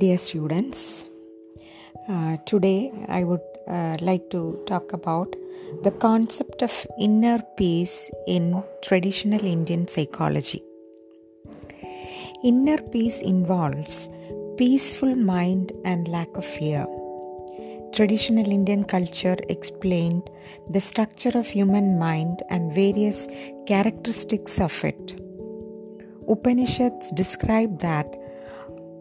Dear students, uh, today I would uh, like to talk about the concept of inner peace in traditional Indian psychology. Inner peace involves peaceful mind and lack of fear. Traditional Indian culture explained the structure of human mind and various characteristics of it. Upanishads describe that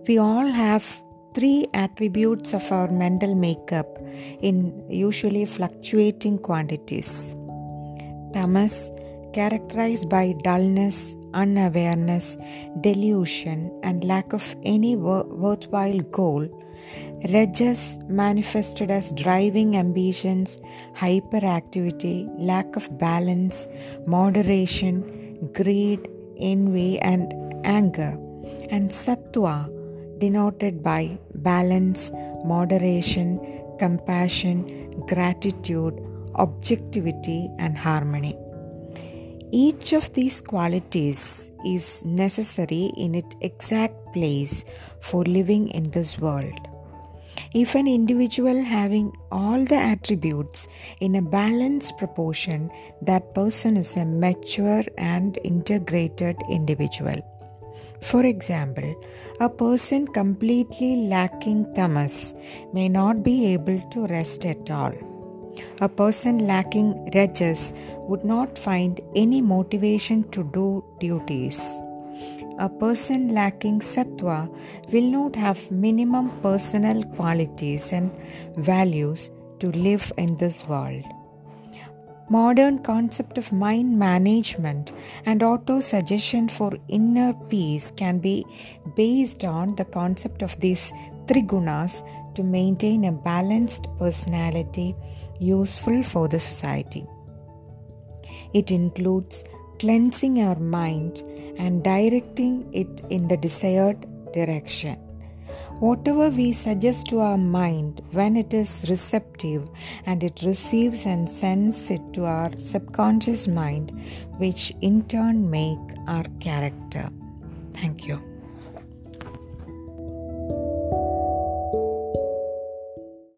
we all have three attributes of our mental makeup in usually fluctuating quantities. Tamas, characterized by dullness, unawareness, delusion, and lack of any wor- worthwhile goal. Rajas, manifested as driving ambitions, hyperactivity, lack of balance, moderation, greed, envy, and anger. And Sattva, denoted by balance, moderation, compassion, gratitude, objectivity, and harmony. Each of these qualities is necessary in its exact place for living in this world. If an individual having all the attributes in a balanced proportion, that person is a mature and integrated individual. For example, a person completely lacking tamas may not be able to rest at all. A person lacking rajas would not find any motivation to do duties. A person lacking sattva will not have minimum personal qualities and values to live in this world modern concept of mind management and auto suggestion for inner peace can be based on the concept of these three gunas to maintain a balanced personality useful for the society. It includes cleansing our mind and directing it in the desired direction. Whatever we suggest to our mind, when it is receptive and it receives and sends it to our subconscious mind, which in turn make our character. Thank you.